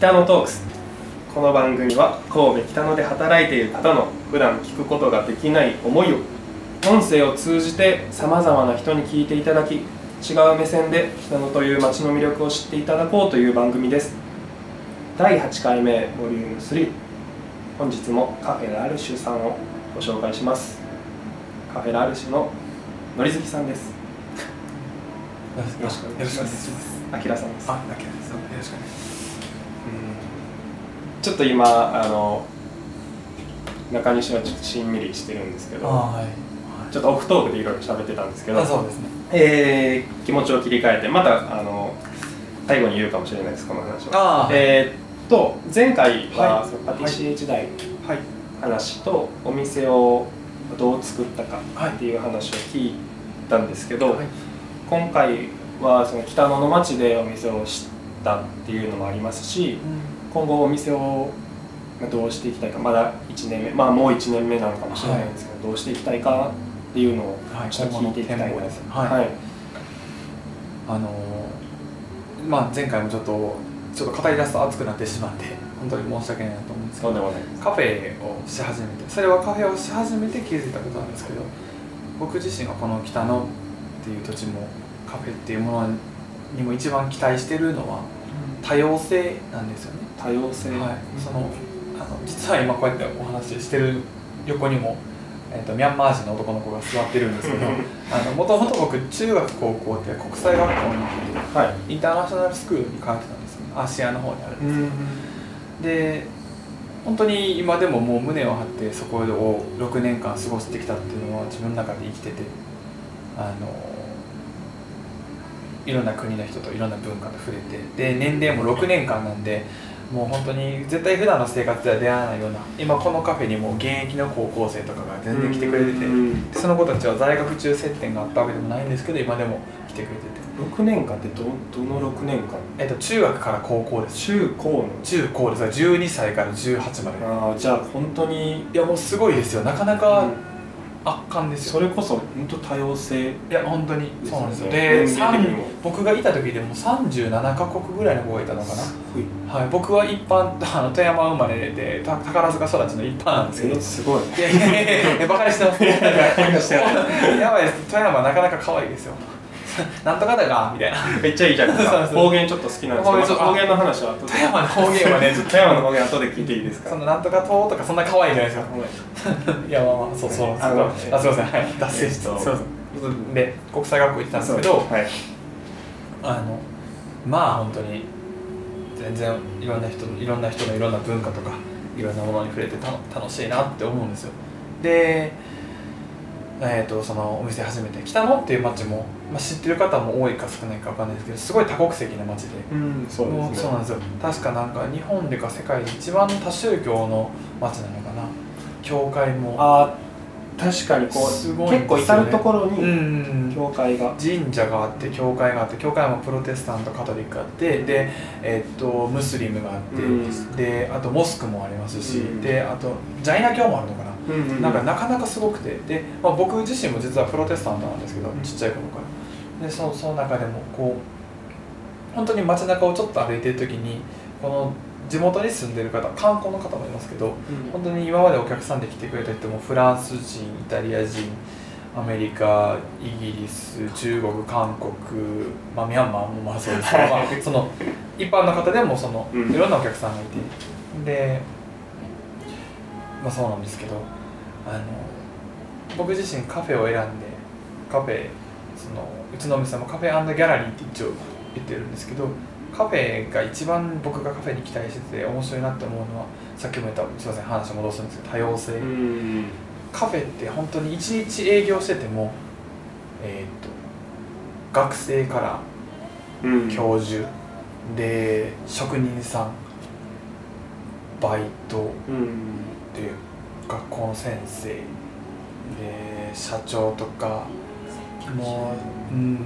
北野トークス。この番組は神戸北野で働いている方の普段聞くことができない思いを音声を通じてさまざまな人に聞いていただき違う目線で北野という街の魅力を知っていただこうという番組です。第8回目ボリューム3本日もカフェラルシュさんをご紹介します。カフェラルシュののりずきさんです。よろしくお願いします。あきらさんです。あ、だけです。よろしくお願いします。ちょっと今あの中西はちょっとしんみりしてるんですけどはい。ちょっとオフトークでいろいろ喋ってたんですけどあ、そうですね。えー気持ちを切り替えてまたあの最後に言うかもしれないですこの話はえーっと前回は、はいパティシエ時代はい。話とお店をどう作ったかはいっていう話を聞いたんですけど、はい。今回はその北野の町でお店を知ったっていうのもありますし今後お店をどうしていきたいかまだ1年目まあもう1年目なのかもしれないんですけど、どうしていきたいかっていうのをはいちょっと聞いていきたいです。はい。はい。あのーまあ前回もちょっとちょっと語り出すと熱くなってしまって本当に申し訳ないなと思うんですけどカフェをし始めてそれはカフェをし始めて気づいたことなんですけど僕自身がこの北野っていう土地もカフェっていうものにも一番期待してるのは多様性なんですよね。多様性、はい、そのあの実は今こうやってお話ししてる横にも、えー、とミャンマー人の男の子が座ってるんですけどもともと僕中学高校って国際学校に行ってはい。インターナショナルスクールに通ってたんですよアシアの方にあるんですうん。で本当に今でももう胸を張ってそこを6年間過ごしてきたっていうのは自分の中で生きててあのいろんな国の人といろんな文化と触れてで年齢も6年間なんでもう本当に絶対普段の生活では出会わないような今このカフェにも現役の高校生とかが全然来てくれててうんでその子たちは在学中接点があったわけでもないんですけど今でも来てくれてて、6年間ってどどの6年間？えっと、中学から高校です。中高の？中高です。12歳から18まで。ああじゃあ本当にいやもうすごいですよ。なかなか圧巻ですよ、それこそ本当多様性。いや本当に。そうなんですよ。ねで僕がいた時でも37カ国ぐらいの子がいたのかな、はい、僕は一般あの富山生まれでた宝塚育ちの一般なんですけど、えーすごい。いやいやいやいやバカにしてますね。バカにしてない やばいです。富山なかなか可愛いですよ なんとかだがみたいな。めっちゃいいじゃないですかそうそう。方言ちょっと好きなんですけど方言の話は富山の方言はねちょっと富山の方言後で聞いていいですかそのなんとか島とかそんな可愛いじゃないですかいやまあまあそう。そうあのあすいません。はい。脱線して。えっとすいませんで国際学校行ってたんですけどはい。あのまあ本当に全然いろんな人いろんな人のいろんな文化とかいろんなものに触れてたの楽しいなって思うんですよ。でえー、とそのお店始めて北野っていう街も、まあ、知ってる方も多いか少ないか分かんないですけどすごい多国籍な街で。うんそうもですね。そうなんですよ。確かなんか日本でか世界で一番多宗教の街なのかな。教会も。あー確かにこうすごね。結構至る所うんにうん。教会が。神社があって教会があって教会もプロテスタントカトリックがあってで、えっとムスリムがあって、うん。であとモスクもありますし、うん。であとジャイナ教もあるのかな、うんうんなんかなかなかすごくて。で、まあ、僕自身も実はプロテスタントなんですけどちっちゃい頃から。でそその中でもこう本当に街中をちょっと歩いてる時にこの地元に住んでる方観光の方もいますけどうん。本当に今までお客さんで来てくれた人もフランス人イタリア人アメリカイギリス中国韓国、まあ、ミャンマーもまあそうですけど、まあ、その一般の方でもそのうん。いろんなお客さんがいて。でまあそうなんですけどあの僕自身カフェを選んでカフェそのうちのお店もカフェギャラリーって一応言ってるんですけどカフェが一番僕がカフェに期待してて面白いなって思うのはさっきも言ったすいません話戻すんですけど多様性、うん。カフェって本当に一日営業しててもえっ、と学生からうん。教授で職人さんバイトうんで学校の先生。で社長とかもう、うん、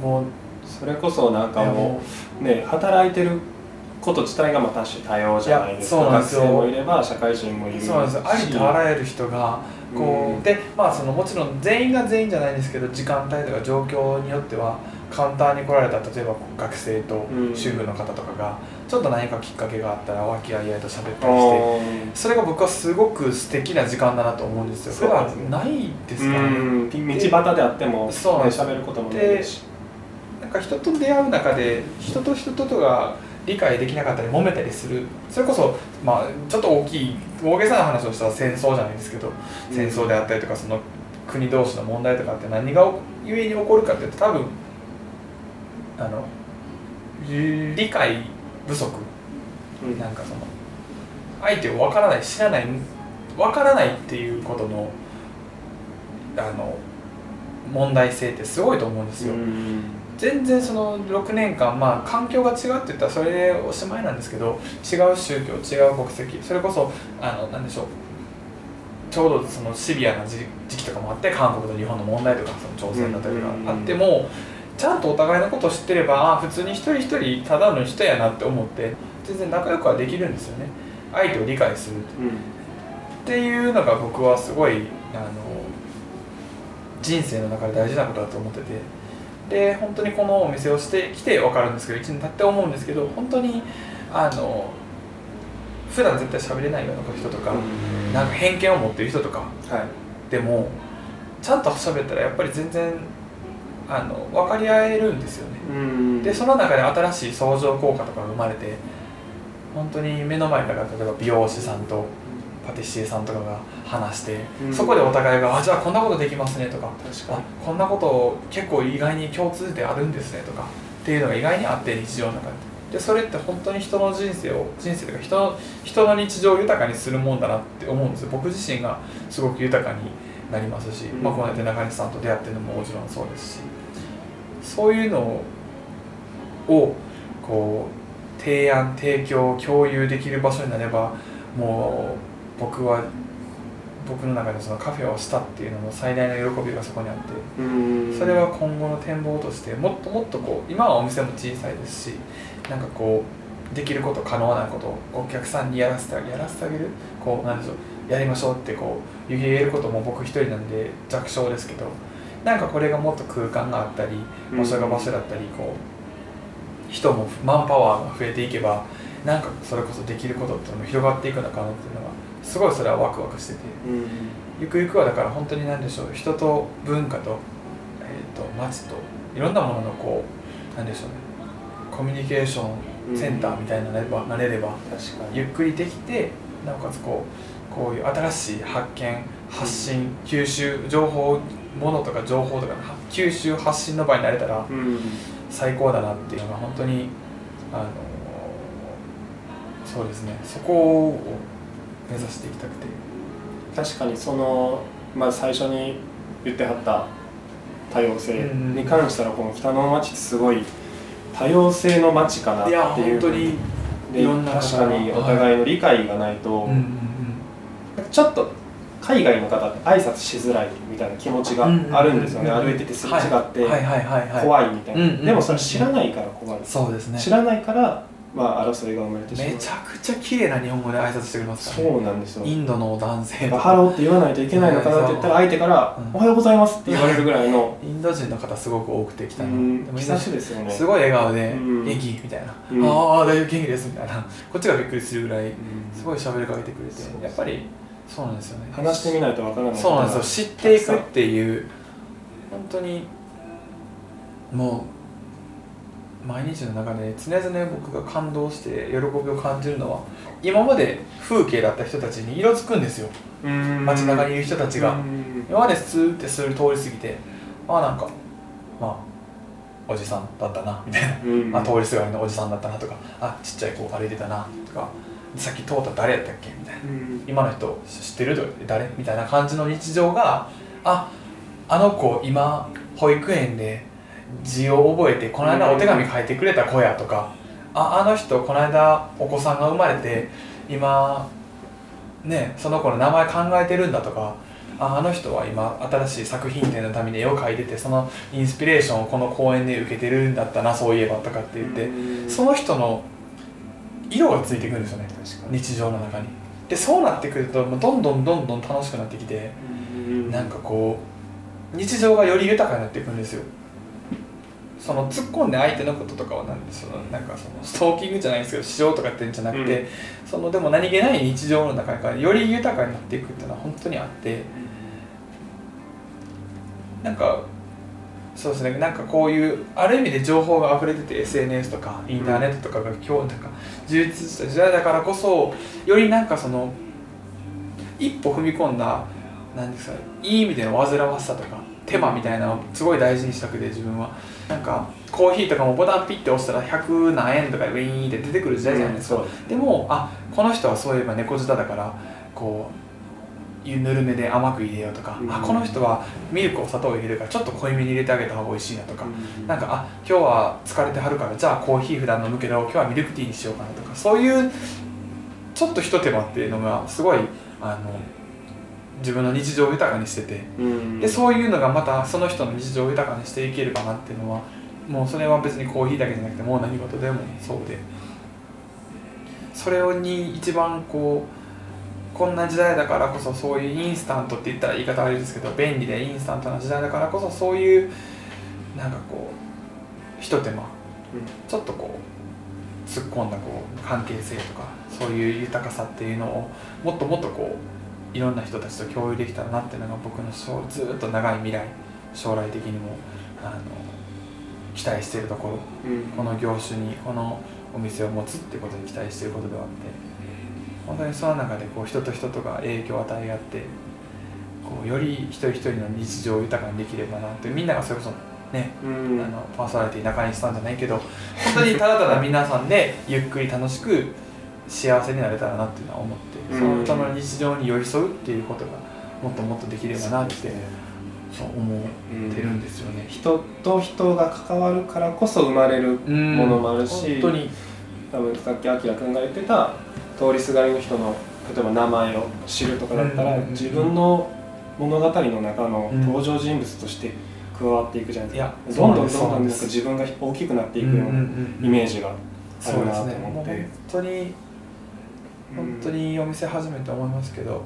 もうそれこそなんかもうね働いてること自体がまあ多種多様じゃないですか。学生もいれば社会人もいるし。そうなんですよありとあらゆる人がこう、うん。でまあそのもちろん全員が全員じゃないんですけど時間帯とか状況によってはカウンターに来られた例えば学生とうん主婦の方とかがちょっと何かきっかけがあったら和気あいあいと喋ったりしてそれが僕はすごく素敵な時間だなと思うんですよ。普段ないですうからね。ん。道端であってもねそうなんです喋ることもないし。なんか人と出会う中で人と人とが理解できなかったり揉めたりする。それこそ、まあ、ちょっと大きい大げさな話をしたら戦争じゃないですけど戦争であったりとかその国同士の問題とかって何がゆえに起こるかっていうと多分あの理解不足。うんなんかその相手を分からない知らない分からないっていうことのあの問題性ってすごいと思うんですよ。うん。全然その6年間まあ環境が違うって言ったらそれでおしまいなんですけど違う宗教違う国籍それこそあの何でしょう。ちょうどそのシビアな時時期とかもあって韓国と日本の問題とかその朝鮮だったりとうんかあってもちゃんとお互いのことを知ってればあ普通に一人一人ただの人やなって思って全然仲良くはできるんですよね。相手を理解するって。いうのが僕はすごいあの人生の中で大事なことだと思ってて。で本当にこのお店をしてきて分かるんですけど1年経って思うんですけど本当にあの普段絶対喋れないような人とか、なんか偏見を持ってる人とかはい。でもちゃんと喋ったらやっぱり全然あの分かり合えるんですよね。うん。でその中で新しい相乗効果とかが生まれて本当に目の前から例えば美容師さんとパティシエさんとかが話して、うん。そこでお互いが「あじゃあこんなことできますね」とかこんなこと結構意外に共通点あるんですねとかっていうのが意外にあって日常の中で。でそれって本当に人の人生を人生というか人の人の日常を豊かにするもんだなって思うんですよ。僕自身がすごく豊かになりますし、うん。まあ、こうやって中西さんと出会ってるのももちろんそうですしそういうのをこう提案提供共有できる場所になればもう僕は僕の中でそのカフェをしたっていうのの最大の喜びがそこにあってうん。それは今後の展望としてもっともっとこう今はお店も小さいですしなんかこうできること可能なことをお客さんにやらせてやらせてあげるこうなんでしょうやりましょうってこう言えることも僕一人なんで弱小ですけどなんかこれがもっと空間があったり場所が場所だったりこう人もマンパワーが増えていけばなんかそれこそできることっていうのも広がっていくのかなっていうのがすごいそれはワクワクしてて。うん。ゆくゆくはだから本当に何でしょう人と文化と,、えー、と街といろんなもののこう何でしょうねコミュニケーションセンターみたいになれば,、なれれば確かに。ゆっくりできてなおかつこうこういう新しい発見発信吸収情報ものとか情報とかの吸収発信の場になれたらうん。最高だなっていうのが本当にあのそうですね。そこを目指していきたくて。確かにその、まあ、最初に言ってはった多様性に関したらこの北の町ってすごい多様性の町かなっていう。本当にでいろんな確かにお互いの理解がないと、ちょっと海外の方って挨拶しづらいみたいな気持ちがあるんですよね、うん。うんうん歩いててすれ違って怖いみたいな、でもそれ知らないから怖い、そうですね。知らないから、まあ、争いが生まれてしまう。めちゃくちゃ綺麗な日本語で挨拶してくれますからね。そうなんですよ。インドの男性と。ハローって言わないといけないのかなって言ったら相手からうん「おはようございます」って言われるぐらいの。インド人の方すごく多くて来たの。うん。でも優しい人ですよね。すごい笑顔でうん。元気みたいな。うん。ああ大丈夫元気ですみたいな。こっちがびっくりするぐらいうん。すごい喋りかけてくれてやっぱりそうなんですよね。話してみないとわからない。そうなんですよ。知っていくっていう本当にもう毎日の中で常々僕が感動して喜びを感じるのは今まで風景だった人たちに色づくんですよ。うん。街中にいる人たちが。うん。今までスーってする通り過ぎてああなんかまあおじさんだったなみたいな。うん。あ通りすがりのおじさんだったなとかあちっちゃい子歩いてたなとかさっき通った誰やったっけみたいな。うん。今の人知ってる誰？みたいな感じの日常がああの子今保育園で字を覚えてこの間お手紙書いてくれた子やとかああの人この間お子さんが生まれて今ねその子の名前考えてるんだとかああの人は今新しい作品展のために絵を描いててそのインスピレーションをこの公演で受けてるんだったなそういえばとかって言ってうん。その人の色がついてくるんですよね確かに。日常の中に。でそうなってくるともうどんどんどんどん楽しくなってきてうん。なんかこう日常がより豊かになっていくんですよ。その突っ込んで相手のこととかはなんでそのなんかそのストーキングじゃないんですけどしようとかってんじゃなくて、うん。そのでも何気ない日常の中からより豊かになっていくっていうのは本当にあってなんかそうですね。なんかこういうある意味で情報が溢れてて SNS とかインターネットとかが今日なんか充実した時代だからこそよりなんかその一歩踏み込んだなんですかいい意味での煩わしさとか手間みたいなのをすごい大事にしたくて自分は。なんかコーヒーとかもボタンピッて押したら100何円とかでウィーンって出てくる時代じゃないですか、そうでもあこの人はそういえば猫舌だからこうぬるめで甘く入れようとか、うん。あこの人はミルクお砂糖を入れるからちょっと濃いめに入れてあげた方が美味しいなとか、うん。なんかあ今日は疲れてはるからじゃあコーヒー普段飲むけど今日はミルクティーにしようかなとか。そういうちょっとひと手間っていうのがすごいあの自分の日常を豊かにしてて。うん。でそういうのがまたその人の日常を豊かにしていければなっていうのはもうそれは別にコーヒーだけじゃなくてもう何事でもそうで。それに一番こうこんな時代だからこそそういうインスタントって言ったら言い方悪いですけど便利でインスタントな時代だからこそそういうなんかこうひと手間ちょっとこう突っ込んだこう関係性とかそういう豊かさっていうのをもっともっとこういろんな人たちと共有できたらなっていうのが僕の将ずっと長い未来将来的にもあの期待しているところ。うん。この業種にこのお店を持つってことに期待していることではあって本当にその中でこう人と人とが影響を与え合ってこうより一人一人の日常を豊かにできればなってみんながそれこそねうん。あのパーソナリティ中西さんじゃないけど本当にただただ皆さんでゆっくり楽しく幸せになれたらなっていうのは思ってその人の日常に寄り添うっていうことがもっともっとできればなってそう思ってるんですよね。人と人が関わるからこそ生まれるうんものもあるし本当に多分さっきあきら君が言ってた通りすがりの人の例えば名前を知るとかだったら、うん自分の物語の中のうん。登場人物として加わっていくじゃないですか、どんどんそどんどんなんかうなんです自分が大きくなっていくようなイメージがあるなとですねもう本思って、当に本当にお店始めて思いますけど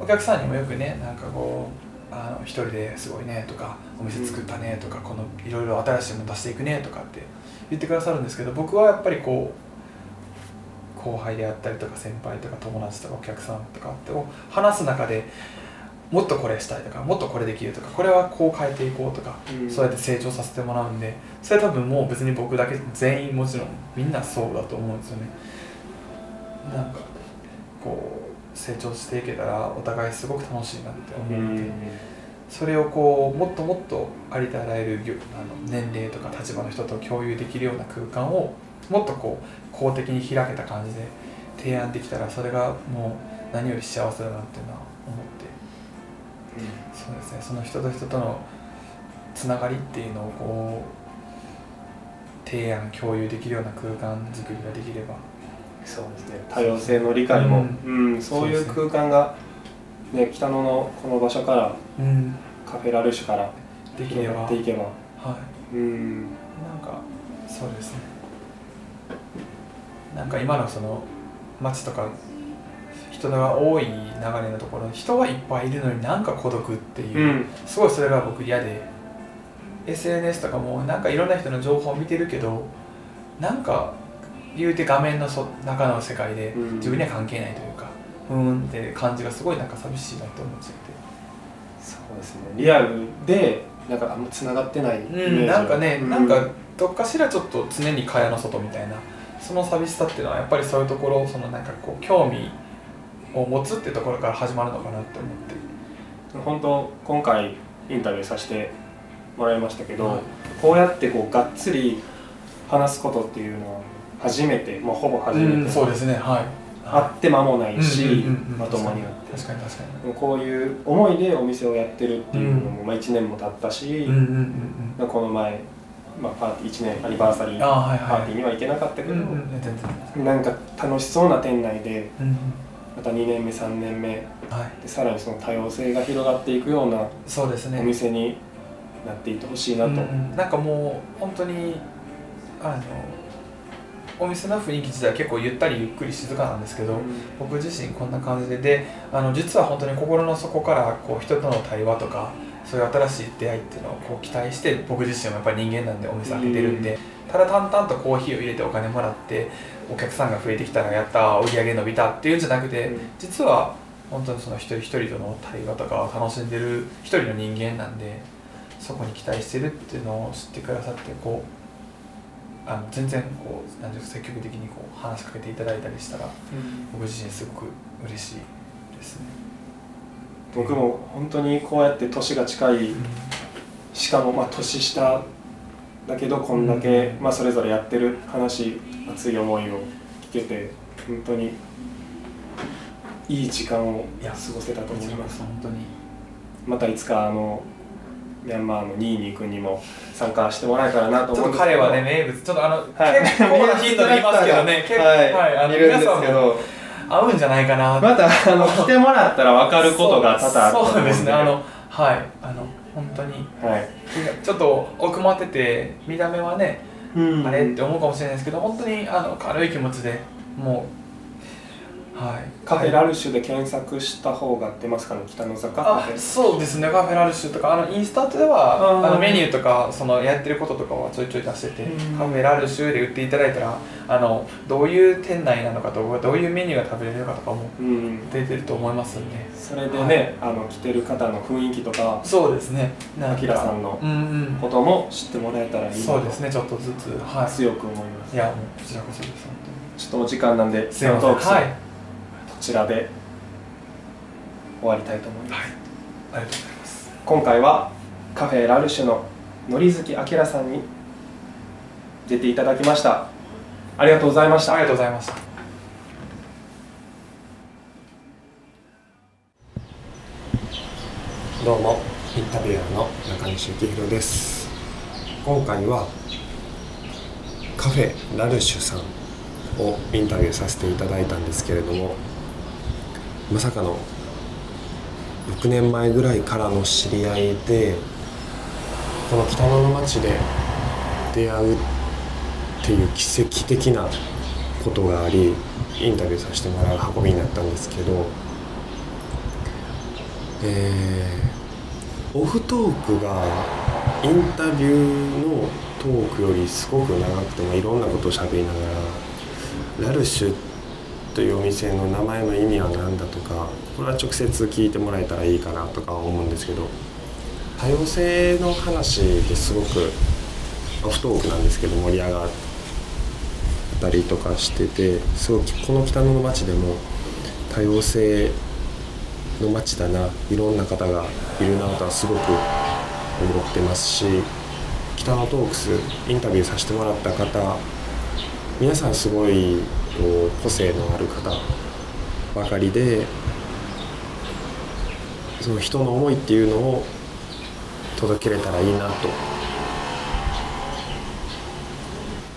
お客さんにもよくねなんかこうあの一人ですごいねとかお店作ったねとか、このいろいろ新しいもの出していくねとかって言ってくださるんですけど僕はやっぱりこう後輩であったりとか先輩とか友達とかお客さんとかってを話す中でもっとこれしたいとかもっとこれできるとかこれはこう変えていこうとかうん。そうやって成長させてもらうんでそれは多分もう別に僕だけ全員もちろんみんなそうだと思うんですよね。なんかこう成長していけたらお互いすごく楽しいなって思うので、それをこうもっともっとありとあらゆる業あの年齢とか立場の人と共有できるような空間をもっとこう公的に開けた感じで提案できたらそれがもう何より幸せだなっていうのは思って。そうですね。その人と人とのつながりっていうのをこう提案共有できるような空間づくりができれば。そうですね。多様性の理解も、うん。そういう空間が、ね、北野のこの場所からうん。カフェラルシュから広できれっていけば。はいうん。なんかそうですねなんか今のその街とか人が多い流れのところ人はいっぱいいるのになんか孤独っていう、うん。すごいそれが僕嫌で SNS とかもなんかいろんな人の情報を見てるけどなんか言うて画面のそ中の世界でうん。自分には関係ないというかうーんって感じがすごいなんか寂しいなって思っちゃって。そうですね。リアルでなんかあんまつながってないイメージうん、なんかね、うなんかどっかしらちょっと常に蚊帳の外みたいなその寂しさっていうのはやっぱりそういうところそのなんかこう興味を持つっていうところから始まるのかなって思って。本当今回インタビューさせてもらいましたけど、はい。こうやってこうがっつり話すことっていうのは初めて、まあ、ほぼ初めて、うんそうですね。はい。会って間もないし、まともに会って。確かに確かに。こういう思いでお店をやってるっていうのも、まあ、1年も経ったし、この前、まあ、パーティー1年アニバーサリうんーパーティーには行けなかったけど、なんか楽しそうな店内でうんうん。また2年目3年目はい。でさらにその多様性が広がっていくようなそうですね。お店になっていってほしいなと、うんうん。なんかもう本当にあのお店の雰囲気自体結構ゆったりゆっくり静かなんですけど、僕自身こんな感じでであの実は本当に心の底からこう人との対話とかそういう新しい出会いっていうのをこう期待して僕自身もやっぱり人間なんでお店開けてるんで、ただ淡々とコーヒーを入れてお金もらってお客さんが増えてきたらやった売り上げ伸びたっていうんじゃなくて、うん。実は本当にその一人一人との対話とかを楽しんでる一人の人間なんでそこに期待してるっていうのを知ってくださってこうあの全然こうなんていうか積極的にこう話しかけていただいたりしたら僕自身すごく嬉しいですね。僕も本当にこうやって年が近いしかもまあ年下だけどこんだけ、まあ、それぞれやってる話熱い思いを聞けて本当にいい時間を過ごせたと思います。本当に。またいつかあのミャンマーのニーニー君にも参加してもらえたらなと思うんですけど。彼はね名物ちょっとあの、はい。結構なヒントで言いますけどね。結構はい、あのいるんです皆さんもけど合うんじゃないかな。またあの来てもらったら分かることが多々あると思そううんですねあのはいあの本当に。はい、ちょっと奥まってて見た目はね、うん。あれ？って思うかもしれないですけど本当にあの軽い気持ちでもうはい。カフェラルシュで検索した方が出ますかね？北の坂そうですね。カフェラルシュとかあのインスタではあのメニューとかそのやってることとかはちょいちょい出しててうん。カフェラルシュで売っていただいたらあのどういう店内なのかとかどういうメニューが食べれるかとかもうん。出てると思いますんで。それでね、あの来てる方の雰囲気とかそうですね。なんアキラさんのうんうん。ことも知ってもらえたらいいなそうですね。ちょっとずつは強く思います。いいやもうこちらこそです本ちょっとお時間なんですいませんちらで終わりたいと思います、はい、ありがとうございます。今回はカフェラルシュののりずきあきらさんに出ていただきました。ありがとうございました。ありがとうございました。どうもインタビュアーの中西幸宏です。今回はカフェラルシュさんをインタビューさせていただいたんですけれどもまさかの6年前ぐらいからの知り合いでこの北野の町で出会うっていう奇跡的なことがありインタビューさせてもらう運びになったんですけどえーオフトークがインタビューのトークよりすごく長くてもいろんなことを喋りながらラルシュというお店の名前の意味は何だとかこれは直接聞いてもらえたらいいかなとか思うんですけど多様性の話ですごくオフトークなんですけど盛り上がったりとかしててすごくこの北野の街でも多様性の街だないろんな方がいるなとはすごく思ってますし北野トークスインタビューさせてもらった方皆さんすごいこう個性のある方ばかりでその人の思いっていうのを届けれたらいいなと。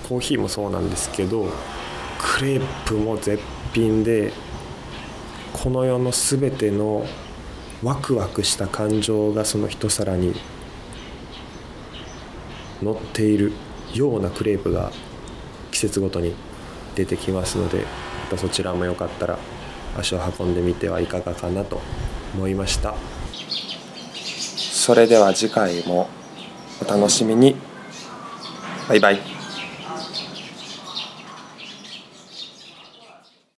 コーヒーもそうなんですけどクレープも絶品でこの世の全てのワクワクした感情がその一皿に乗っているようなクレープが季節ごとに出てきますのでまたそちらもよかったら足を運んでみてはいかがかなと思いました。それでは次回もお楽しみに。バイバイ。